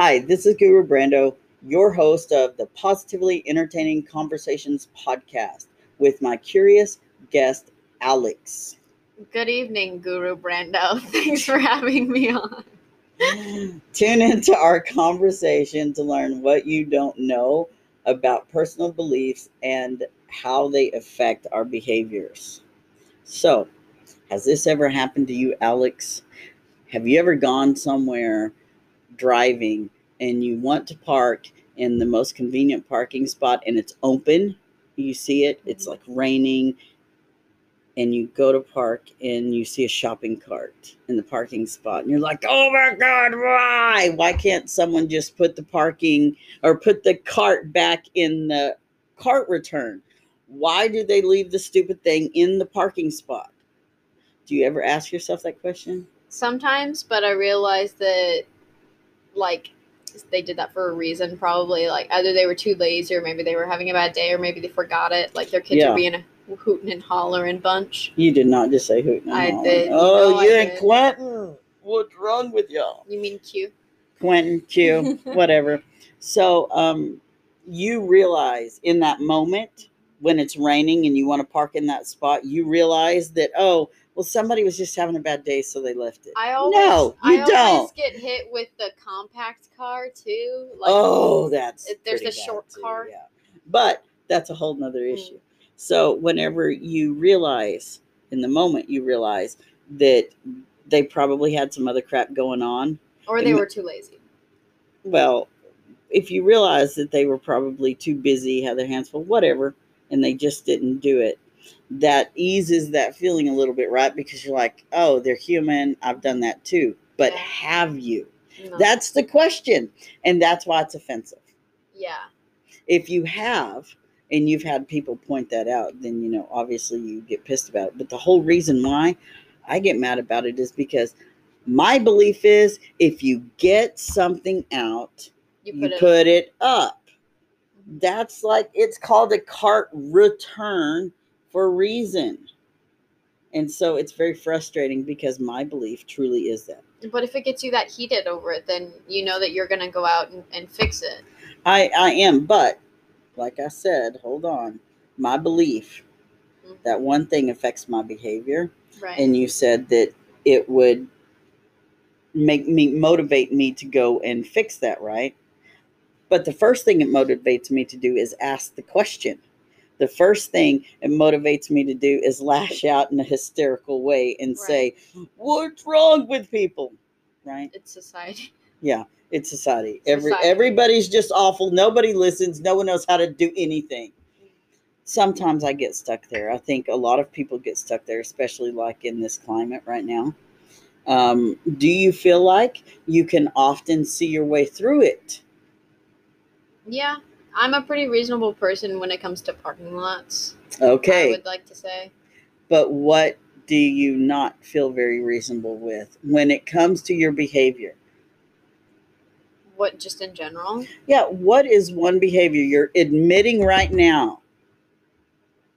Hi, this is Guru Brando, your host of the Positively Entertaining Conversations podcast with my curious guest, Alex. Good evening, Guru Brando. Thanks for having me on. Tune into our conversation to learn what you don't know about personal beliefs and how they affect our behaviors. So, has this ever happened to you, Alex? Have you ever gone somewhere driving and you want to park in the most convenient parking spot and it's open? You see it, it's mm-hmm. like raining, and you go to park and you see a shopping cart in the parking spot and you're like oh my god why? Why can't someone just put the parking or put the cart back in the cart return? Why do they leave the stupid thing in the parking spot? Do you ever ask yourself that question? Sometimes, but I realize that, like, they did that for a reason, probably. Like, either they were too lazy, or maybe they were having a bad day, or maybe they forgot it. Like, their kids Yeah. were being a hooting and hollering bunch. you did not just say hooting and I hollering. did. You oh know I yeah did. quentin what's wrong with y'all You mean Q? Quentin, Q, whatever. So, um, you realize in that moment when it's raining and you want to park in that spot, you realize that oh, well, somebody was just having a bad day, so they left it. I always, no, you I don't. always get hit with the compact car, too. Like, oh, that's there's bad short too, car. Yeah, but that's a whole nother Mm. issue. So, whenever you realize in the moment, you realize that they probably had some other crap going on. or they were too lazy. well, if you realize that they were probably too busy, had their hands full, whatever, and they just didn't do it, that eases that feeling a little bit, right? Because you're like, oh, they're human. I've done that too. But Yeah. have you? No. That's the question. And that's why it's offensive. yeah. If you have, and you've had people point that out, then, you know, obviously you get pissed about it. But the whole reason why I get mad about it is because my belief is if you get something out, You you it. put it up. Mm-hmm. That's like it's called a cart return for a reason. And so it's very frustrating because my belief truly is that. But if it gets you that heated over it, then you know that you're gonna go out and, and fix it. I I am, but like I said, hold on. My belief Mhm. that one thing affects my behavior Right. and you said that it would make me motivate me to go and fix that right but the first thing it motivates me to do is ask the question the first thing it motivates me to do is lash out in a hysterical way and say what's wrong with people right it's society. yeah it's society every Society. everybody's just awful nobody listens no one knows how to do anything sometimes I get stuck there. I think a lot of people get stuck there, especially like in this climate right now. Um, do you feel like you can often see your way through it? Yeah, I'm a pretty reasonable person when it comes to parking lots. Okay. I would like to say. but what do you not feel very reasonable with when it comes to your behavior? What just in general? Yeah, what is one behavior you're admitting right now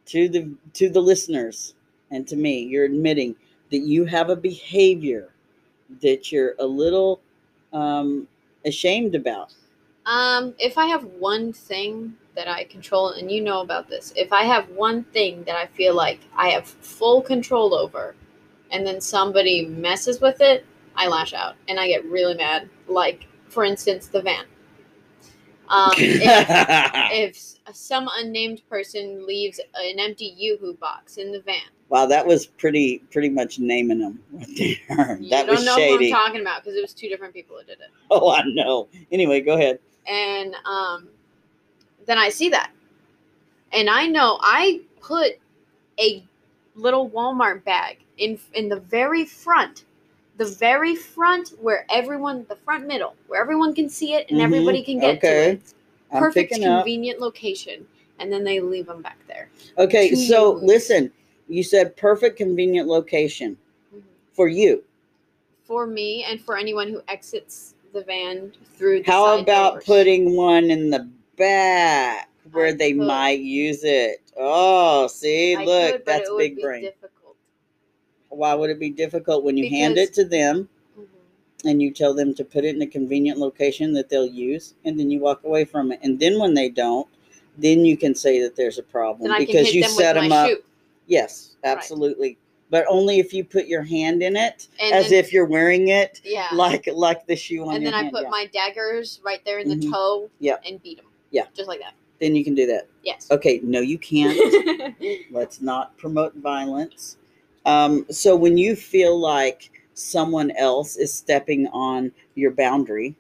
to the to the listeners and to me? You're admitting that you have a behavior that you're a little um, ashamed about. Um, if I have one thing that I control, and you know about this, if I have one thing that I feel like I have full control over, and then somebody messes with it, I lash out and I get really mad. Like, for instance, the van. Um, if, if some unnamed person leaves an empty YooHoo box in the van, wow, that was pretty pretty much naming them right there. you that don't was know shady. who I'm talking about because it was two different people who did it. oh, I know. Anyway, go ahead. And um, then I see that, and I know I put a little Walmart bag in in the very front, the very front where everyone, the front middle, where everyone can see it and Mhm, everybody can get okay. to it. Perfect, picking up. convenient location, and then they leave them back there. Okay, so listen. You said perfect, convenient location for you. For me and for anyone who exits the van through. The How about doors. putting one in the back where I they could. might use it? Oh, see, I look, could, that's big brain. difficult. Why would it be difficult when you hand it to them Mhm. and you tell them to put it in a convenient location that they'll use, and then you walk away from it. And then when they don't, then you can say that there's a problem Then I can because you set them up. Yes, Right. But only if you put your hand in it, And as then- if you're wearing it, Yeah. like like the shoe on and then I hand. put yeah. my daggers right there in the Mhm. toe Yep. and beat them. Yeah. Just like that. Then you can do that. Yes. Okay, no, you can't. Let's not promote violence. Um, so when you feel like someone else is stepping on your boundary,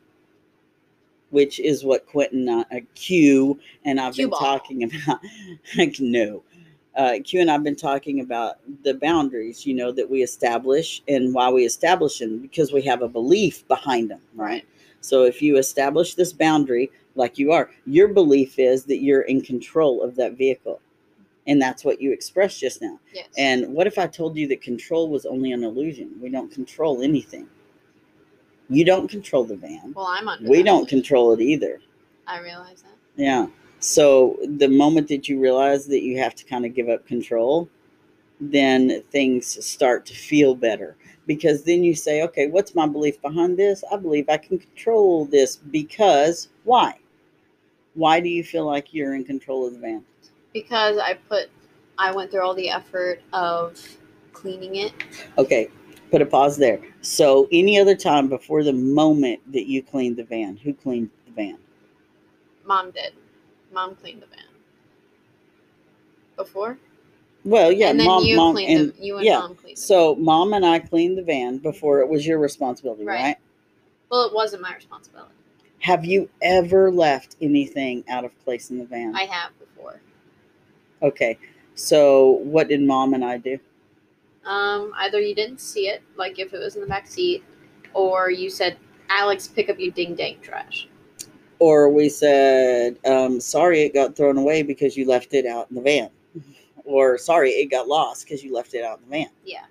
which is what Quentin, uh, Q, and I've Cue been ball. talking about. Like, no, uh, Q and I've been talking about the boundaries, you know, that we establish and why we establish them because we have a belief behind them, right? So if you establish this boundary like you are, your belief is that you're in control of that vehicle. And that's what you expressed just now. Yes. And what if I told you that control was only an illusion? We don't control anything. You don't control the van. well, I'm under. We don't illusion. control it either. I realize that. Yeah. So the moment that you realize that you have to kind of give up control, then things start to feel better because then you say, okay, what's my belief behind this? I believe I can control this because why? Why do you feel like you're in control of the van? Because I put, I went through all the effort of cleaning it. Okay, put a pause there. So, any other time before the moment that you cleaned the van, who cleaned the van? Mom did. Mom cleaned the van. Before. Well, yeah, and then mom, you mom, cleaned and the. You and yeah. mom cleaned. so mom and I cleaned the van before it was your responsibility, Right. right? Well, it wasn't my responsibility. Have you ever left anything out of place in the van? I have before. okay, so what did mom and I do? Um, either you didn't see it, like if it was in the back seat, or you said, "Alex, pick up your ding dang trash." Or we said, um, sorry, it got thrown away because you left it out in the van. Or sorry, it got lost because you left it out in the van. Yeah.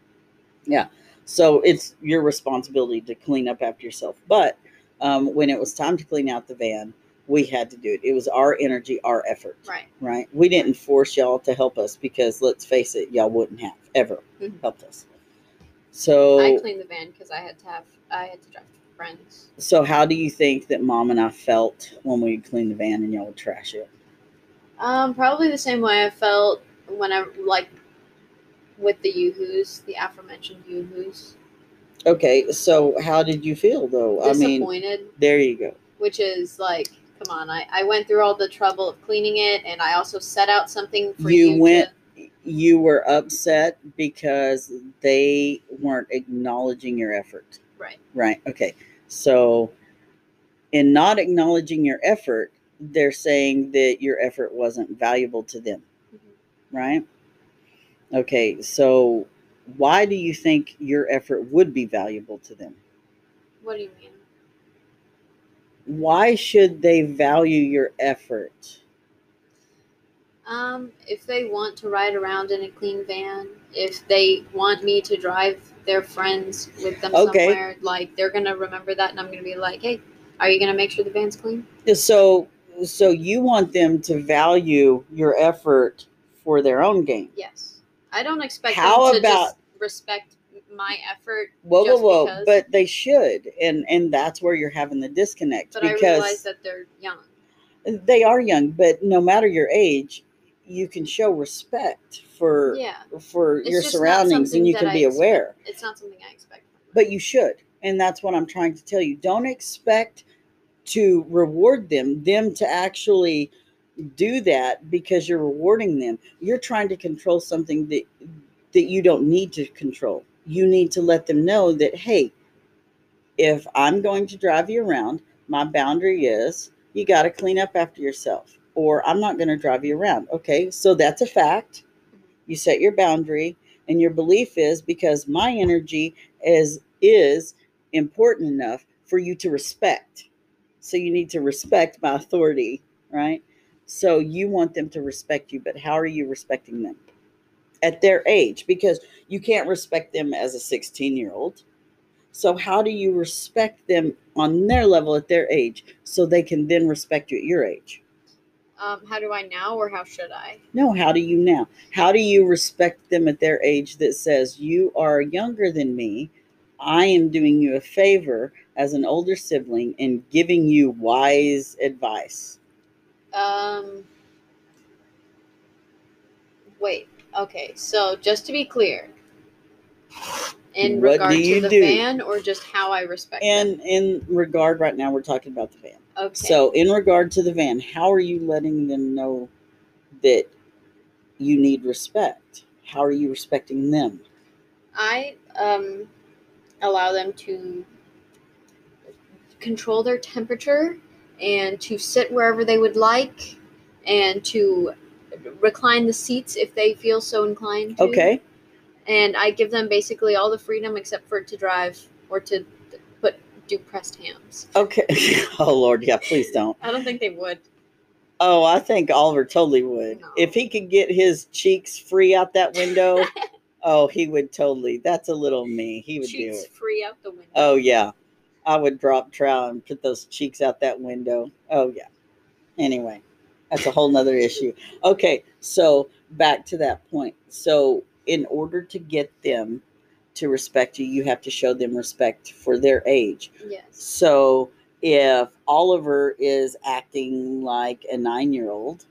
Yeah. So it's your responsibility to clean up after yourself. But um, when it was time to clean out the van, we had to do it. It was our energy, our effort, Right. right? We didn't force y'all to help us because let's face it, y'all wouldn't have ever Mhm. helped us. So I cleaned the van because I had to have. I had to drive friends. So, how do you think that mom and I felt when we cleaned the van and y'all would trash it? Um, probably the same way I felt when I like, with the yoo-hoos, the aforementioned yoo-hoos. Okay, so how did you feel though? I mean, Disappointed, there you go. which is like, come on, I, I went through all the trouble of cleaning it, and I also set out something for You you. went- to, You were upset because they weren't acknowledging your effort, right. right? Okay, so in not acknowledging your effort, they're saying that your effort wasn't valuable to them, Mhm. right? Okay, so why do you think your effort would be valuable to them? What do you mean? why should they value your effort? Um, if they want to ride around in a clean van, if they want me to drive their friends with them Okay. somewhere, like they're gonna remember that, and I'm gonna be like, "Hey, are you gonna make sure the van's clean?" So, so you want them to value your effort for their own gain? Yes, I don't expect How them to about- just respect my effort, Whoa, whoa, Just whoa! because? But they should, and and that's where you're having the disconnect but I realize because that they're young. they are young. But no matter your age, you can show respect for Yeah, for It's your surroundings, and you can I be expect. aware. it's not something I expect. But you should and that's what i'm trying to tell you don't expect to reward them them to actually do that because you're rewarding them you're trying to control something that that you don't need to control you need to let them know that hey if i'm going to drive you around my boundary is you got to clean up after yourself or i'm not going to drive you around okay? So that's a fact. You set your boundary and your belief is because my energy is is important enough for you to respect. So you need to respect my authority right? So you want them to respect you but how are you respecting them? At their age because you can't respect them as a 16 year old so how do you respect them on their level at their age so they can then respect you at your age Um, how do I now, or how should I? no, how do you now? How do you respect them at their age that says, You are younger than me? I am doing you a favor as an older sibling and giving you wise advice. Um. Wait. Okay. So just to be clear, in What regard to the do? van, or just how I respect And in regard, right now, we're talking about the van. Okay. So, in regard to the van, how are you letting them know that you need respect? How are you respecting them? I um allow them to control their temperature and to sit wherever they would like and to recline the seats if they feel so inclined to. Okay. And I give them basically all the freedom except for to drive or to do pressed hams. Okay. oh, Lord. Yeah, please don't. I don't think they would. Oh, I think Oliver totally would. No. If he could get his cheeks free out that window, oh, he would totally. That's a little me. He would do Cheeks it. free out the window. Oh, yeah. I would drop trout and put those cheeks out that window. Oh, yeah. Anyway, that's a whole nother issue. Okay, so back to that point. So, in order to get them to respect you, you have to show them respect for their age. Yes. So if Oliver is acting like a nine year old,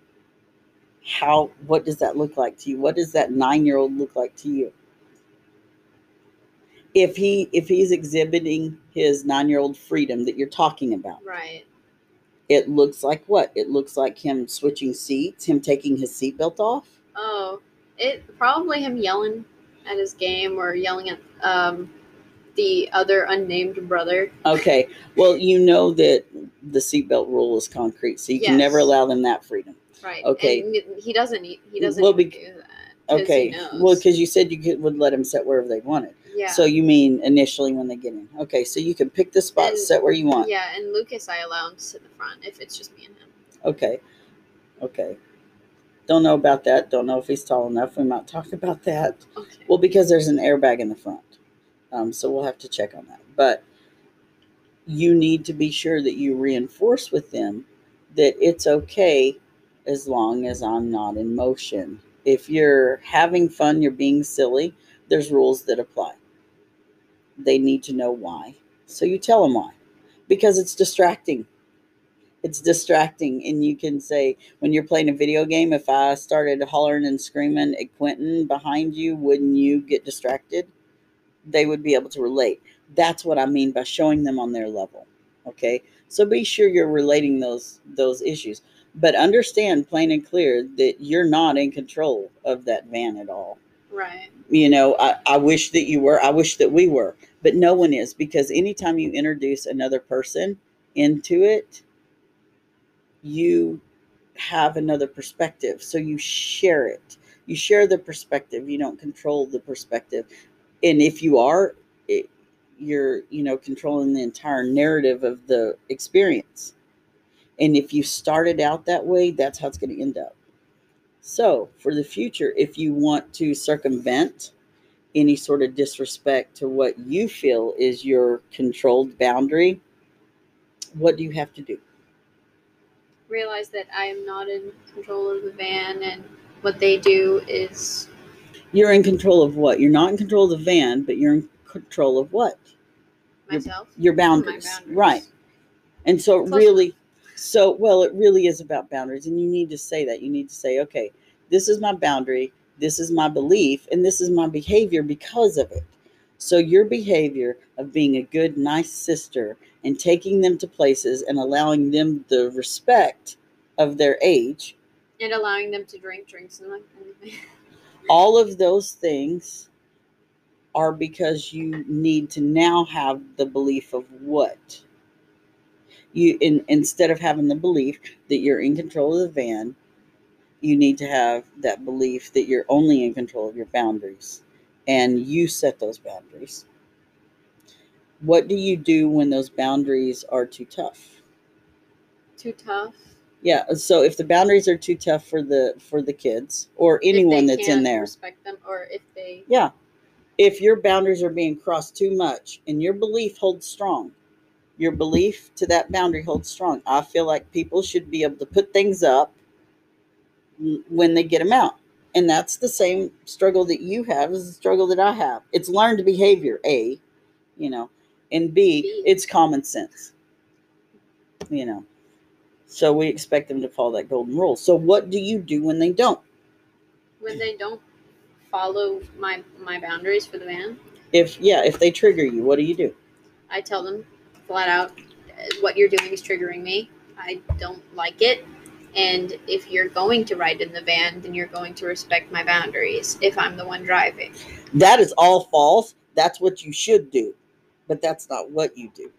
how what does that look like to you? What does that nine year old look like to you? If he if he's exhibiting his nine year old freedom that you're talking about, Right. it looks like what? It looks like him switching seats, him taking his seatbelt off. Oh, it probably him yelling at his game or yelling at um the other unnamed brother. Okay. Well, you know that the seatbelt rule is concrete, so you can never allow them that freedom. Right. Okay. And he doesn't. He doesn't Well, even bec- do that. 'cause Okay. Knows. Well, because you said you could, would let them sit wherever they wanted. yeah. So you mean initially when they get in? Okay, so you can pick the spot, And- sit where you want. Yeah, and Lucas, I allow him to sit in the front if it's just me and him. Okay, okay. Don't know about that. Don't know if he's tall enough. We might talk about that. Okay. Well, because there's an airbag in the front, um, so we'll have to check on that. But you need to be sure that you reinforce with them that it's okay as long as I'm not in motion. If you're having fun, you're being silly, there's rules that apply. They need to know why. So you tell them why. Because it's distracting. It's distracting. And you can say, when you're playing a video game, if I started hollering and screaming at Quentin behind you, wouldn't you get distracted? They would be able to relate. That's what I mean by showing them on their level. Okay. So be sure you're relating those those issues. But understand plain and clear that you're not in control of that van at all Right. you know I, I wish that you were i wish that we were but no one is because anytime you introduce another person into it you have another perspective so you share it. You share the perspective you don't control the perspective. And if you are it, you're you know controlling the entire narrative of the experience. And if you started out that way that's how it's going to end up. So, for the future, if you want to circumvent any sort of disrespect to what you feel is your controlled boundary, what do you have to do? Realize that I am not in control of the van, and what they do is You're in control of what? You're not in control of the van, but you're in control of what? Your- myself. Your my boundaries. boundaries. Right. And so, it Plus- really, so, well, it really is about boundaries. And you need to say that. You need to say, okay, this is my boundary, this is my belief, and this is my behavior because of it. So, your behavior of being a good, nice sister and taking them to places and allowing them the respect of their age, And allowing them to drink drinks and like anything. all of those things are because you need to now have the belief of what? You in, instead of having the belief that you're in control of the van you need to have that belief that you're only in control of your boundaries. And you set those boundaries what do you do when those boundaries are too tough Too tough. yeah so if the boundaries are too tough for the for the kids or anyone that's in there Respect them, or if they. Yeah. If your boundaries are being crossed too much and your belief holds strong, your belief to that boundary holds strong. I feel like people should be able to put things up when they get them out. And that's the same struggle that you have as the struggle that I have. It's learned behavior, A. you know. And B, it's common sense. You know. So we expect them to follow that golden rule. So what do you do when they don't? When they don't follow my my boundaries for the van, If yeah, if they trigger you, what do you do? I tell them flat out, "Uh, what you're doing is triggering me. I don't like it. And if you're going to ride in the van, then you're going to respect my boundaries if I'm the one driving. That is all false. That's what you should do. But that's not what you do.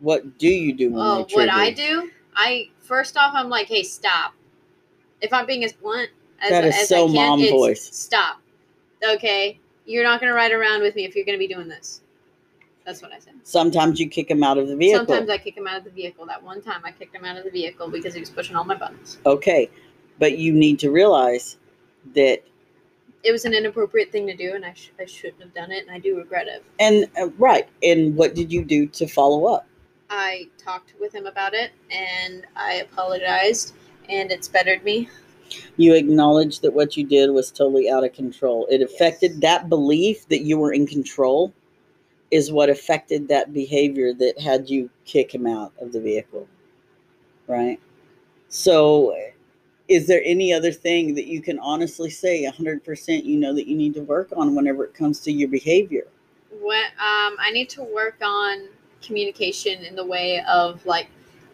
What do you do when Oh, they what I do, I first off, I'm like, hey, stop. If I'm being as blunt as, That is as so I can, mom it's voice. stop. Okay, you're not gonna ride around with me if you're gonna be doing this. That's what I said. Sometimes you kick him out of the vehicle. Sometimes I kick him out of the vehicle. That one time, I kicked him out of the vehicle because he was pushing all my buttons. okay. But you need to realize that It was an inappropriate thing to do, and I, sh- I shouldn't have done it, and I do regret it. and uh, right. And what did you do to follow up? I talked with him about it, and I apologized, and it's bettered me. You acknowledged that what you did was totally out of control. It affected that belief that you were in control is what affected that behavior that had you kick him out of the vehicle. Right? So is there any other thing that you can honestly say 100% you know that you need to work on whenever it comes to your behavior? What um, I need to work on communication in the way of like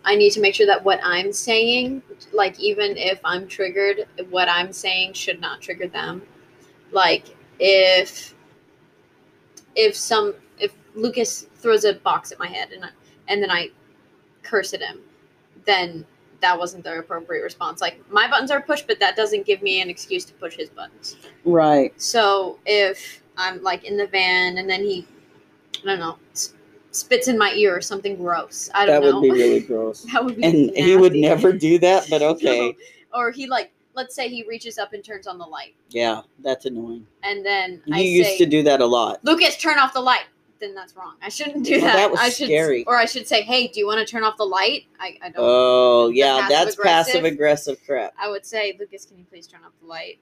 I need to make sure that what I'm saying, like even if I'm triggered, what I'm saying should not trigger them. Like if if some if Lucas throws a box at my head and I, and then I curse at him, then that wasn't the appropriate response. Like my buttons are pushed, but that doesn't give me an excuse to push his buttons. Right. So if I'm like in the van and then he, I don't know, spits in my ear or something gross. I don't know. That know. would be really gross. that would be. And he would never do that, but okay. No. Or he like, let's say he reaches up and turns on the light, Yeah, that's annoying. and then You I used say, to do that a lot. "Lucas, turn off the light." Then that's wrong. I shouldn't do Well, that. that was I should, scary. Or I should say, "Hey, do you want to turn off the light?" I, I don't. Oh, yeah, that's passive aggressive crap. I would say, "Lucas, can you please turn off the light?"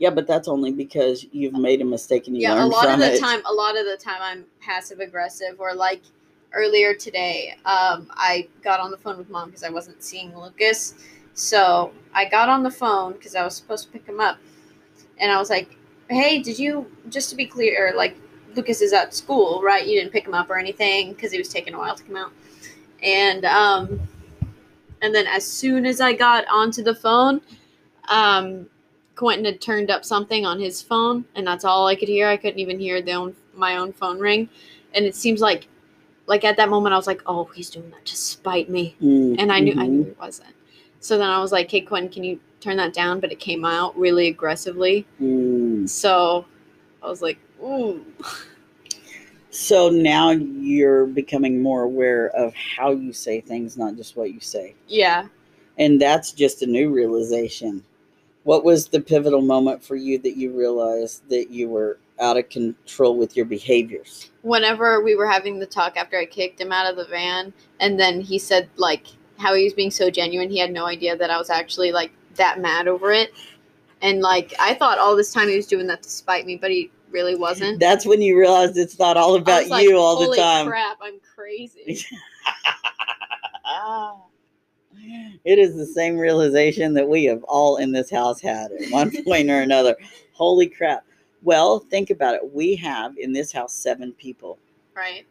Yeah, but that's only because you've made a mistake and you yeah a lot of the it. time a lot of the time i'm passive aggressive or like earlier today um, i got on the phone with mom because i wasn't seeing lucas so i got on the phone because i was supposed to pick him up and i was like hey did you just to be clear like lucas is at school right you didn't pick him up or anything because he was taking a while to come out and um and then as soon as i got onto the phone um Quentin had turned up something on his phone, and that's all I could hear. I couldn't even hear the own my own phone ring, and it seems like, like at that moment, I was like, "Oh, he's doing that to spite me," Mm, and I knew I knew he wasn't. So then I was like, "Hey, Quentin, can you turn that down?" But it came out really aggressively, Mm. so I was like, "Ooh." So now you're becoming more aware of how you say things, not just what you say. Yeah. And that's just a new realization. What was the pivotal moment for you that you realized that you were out of control with your behaviors? Whenever we were having the talk after I kicked him out of the van, and then he said like how he was being so genuine, he had no idea that I was actually like that mad over it. And like I thought all this time he was doing that to spite me, but he really wasn't. That's when you realized it's not all about was like, you all the time. "Holy time. Crap, I'm crazy. it is the same realization that we have all in this house had at one point or another. Holy crap. Well, think about it. We have in this house seven people, right?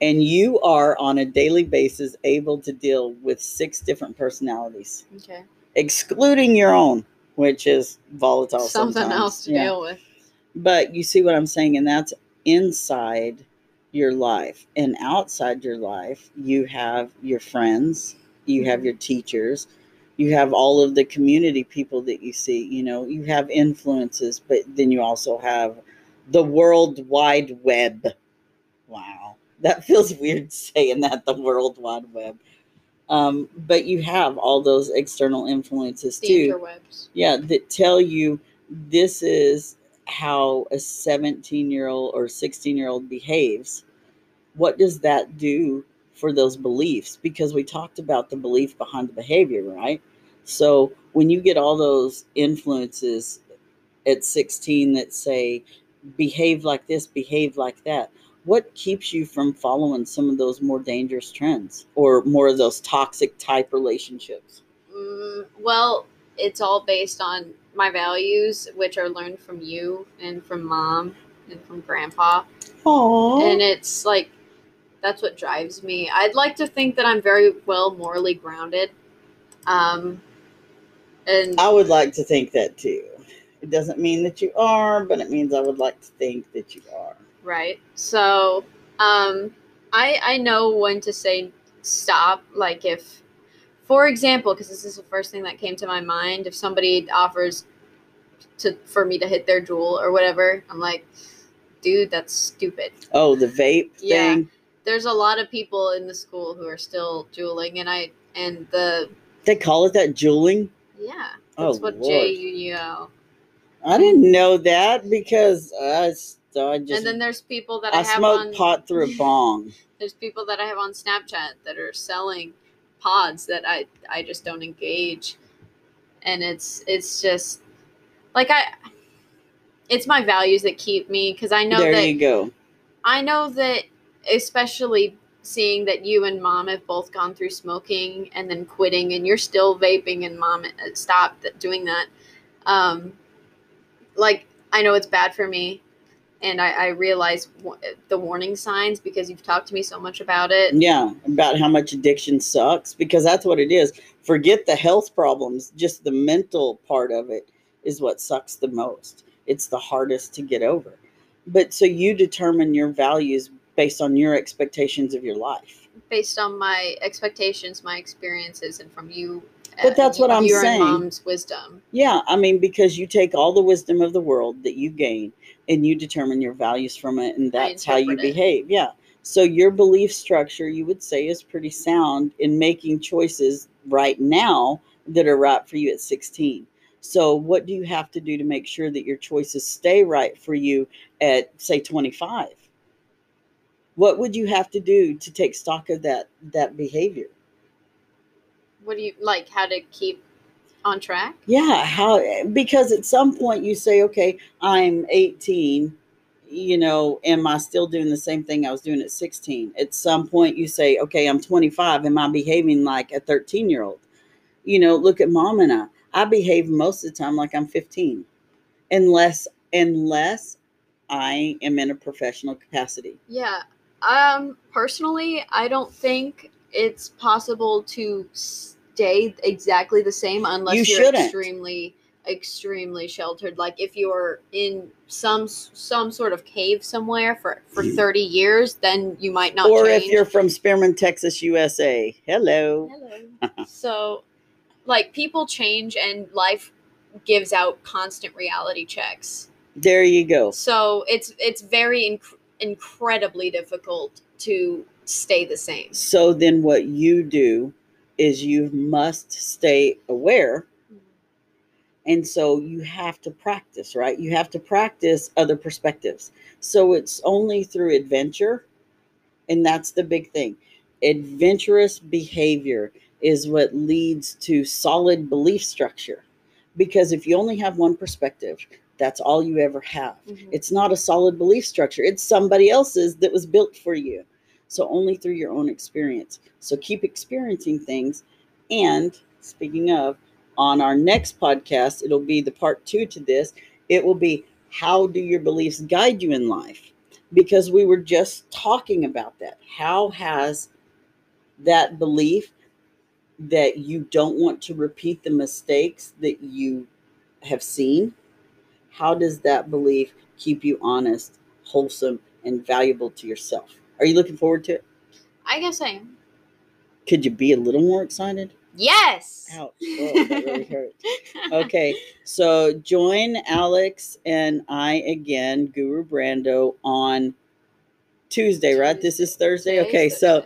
and you are on a daily basis able to deal with six different personalities, Okay. excluding your own, which is volatile. Something sometimes. else to Yeah. deal with. But you see what I'm saying, and that's inside your life. And outside your life, you have your friends, you have Mhm. your teachers, you have all of the community people that you see. You know, you have influences, but then you also have the World Wide Web. Wow. That feels weird saying that, the World Wide Web. Um, but you have all those external influences The too. interwebs. yeah that tell you this is how a 17 year old or 16 year old behaves. What does that do for those beliefs? Because we talked about the belief behind the behavior right? So when you get all those influences at 16 that say behave like this behave like that what keeps you from following some of those more dangerous trends or more of those toxic type relationships? Mm, well, it's all based on my values, which are learned from you and from mom and from grandpa. Oh, And it's like, that's what drives me. I'd like to think that I'm very well morally grounded. Um, and I would like to think that too. It doesn't mean that you are, but it means I would like to think that you are. Right. So, um, I I know when to say stop. Like if, for example, because this is the first thing that came to my mind, if somebody offers to for me to hit their JUUL or whatever, I'm like, dude, that's stupid. Oh, the vape Yeah. thing. There's a lot of people in the school who are still JUULing, and I and the They call it that JUULing. yeah, Oh, what Lord. J U U L. I didn't know that because I, s- I just And then there's people that I, I have smoke on pot through a bong. there's people that I have on Snapchat that are selling pods that I I just don't engage, and it's it's just like I. It's my values that keep me because I know there that you go. I know that especially seeing that you and mom have both gone through smoking and then quitting and you're still vaping and mom uh, stopped doing that um like i know it's bad for me and i, I realize w- the warning signs because you've talked to me so much about it Yeah, about how much addiction sucks because that's what it is. Forget the health problems, just the mental part of it is what sucks the most. It's the hardest to get over. But so you determine your values based on your expectations of your life. based on my expectations my experiences and from you But that's what I'm your saying. mom's wisdom Yeah, I mean, because you take all the wisdom of the world that you gain and you determine your values from it, and that's how you it. behave. Yeah. So your belief structure, you would say, is pretty sound in making choices right now that are right for you at 16. So, what do you have to do to make sure that your choices stay right for you at, say, 25? What would you have to do to take stock of that that behavior? What do you like how to keep on track Yeah, how because at some point you say, okay, I'm 18, you know, am I still doing the same thing I was doing at 16? At some point you say, okay, I'm 25, am I behaving like a 13 year old? You know, look at mom and I. I behave most of the time like I'm 15, unless unless I am in a professional capacity. Yeah. Um personally, I don't think it's possible to stay exactly the same unless You you are shouldn't. extremely extremely sheltered. Like if you're in some some sort of cave somewhere for for 30 years, then you might not or change. if you're from Spearman, Texas, USA. Hello. Hello. so like people change and life gives out constant reality checks. There you go. So it's it's very inc- incredibly difficult to stay the same. So then what you do is you must stay aware and so you have to practice, right? You have to practice other perspectives. So it's only through adventure and that's the big thing. Adventurous behavior is what leads to solid belief structure. Because if you only have one perspective, that's all you ever have. Mhm. It's not a solid belief structure. It's somebody else's that was built for you. So only through your own experience. So keep experiencing things. And speaking of, on our next podcast, it'll be the part two to this. It will be how do your beliefs guide you in life? Because we were just talking about that. How has that belief that you don't want to repeat the mistakes that you have seen? How does that belief keep you honest, wholesome, and valuable to yourself? Are you looking forward to it? I guess I am. Could you be a little more excited? Yes. Ouch. Oh, that really hurt. Okay, so join Alex and I again, Guru Brando, on Tuesday, right? This is Thursday. Okay, so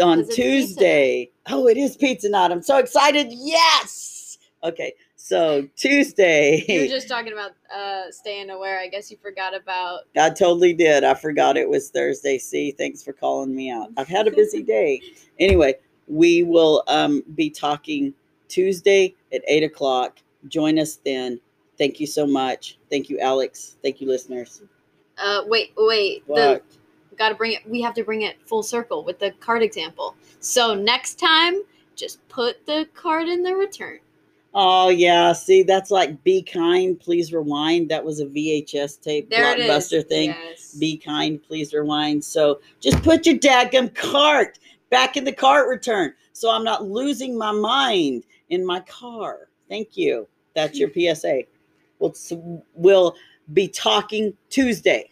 on on 'Cause pizza Tuesday. Oh, it is pizza night. I'm so excited. Yes. Okay, so Tuesday. You were just talking about uh, staying aware. I guess you forgot about. I totally did. I forgot it was Thursday. See, thanks for calling me out. I've had a busy day. Anyway, we will um, be talking Tuesday at eight o'clock. Join us then. Thank you so much. Thank you, Alex. Thank you, listeners. Uh, wait, wait. What? The got to bring it. We have to bring it full circle with the card example. So next time, just put the card in the return. Oh yeah, see that's like be kind, please rewind. That was a VHS tape There blockbuster thing. Yes. Be kind, please rewind. So just put your daggum cart back in the cart return, so I'm not losing my mind in my car. Thank you. That's your PSA. We'll we'll be talking Tuesday.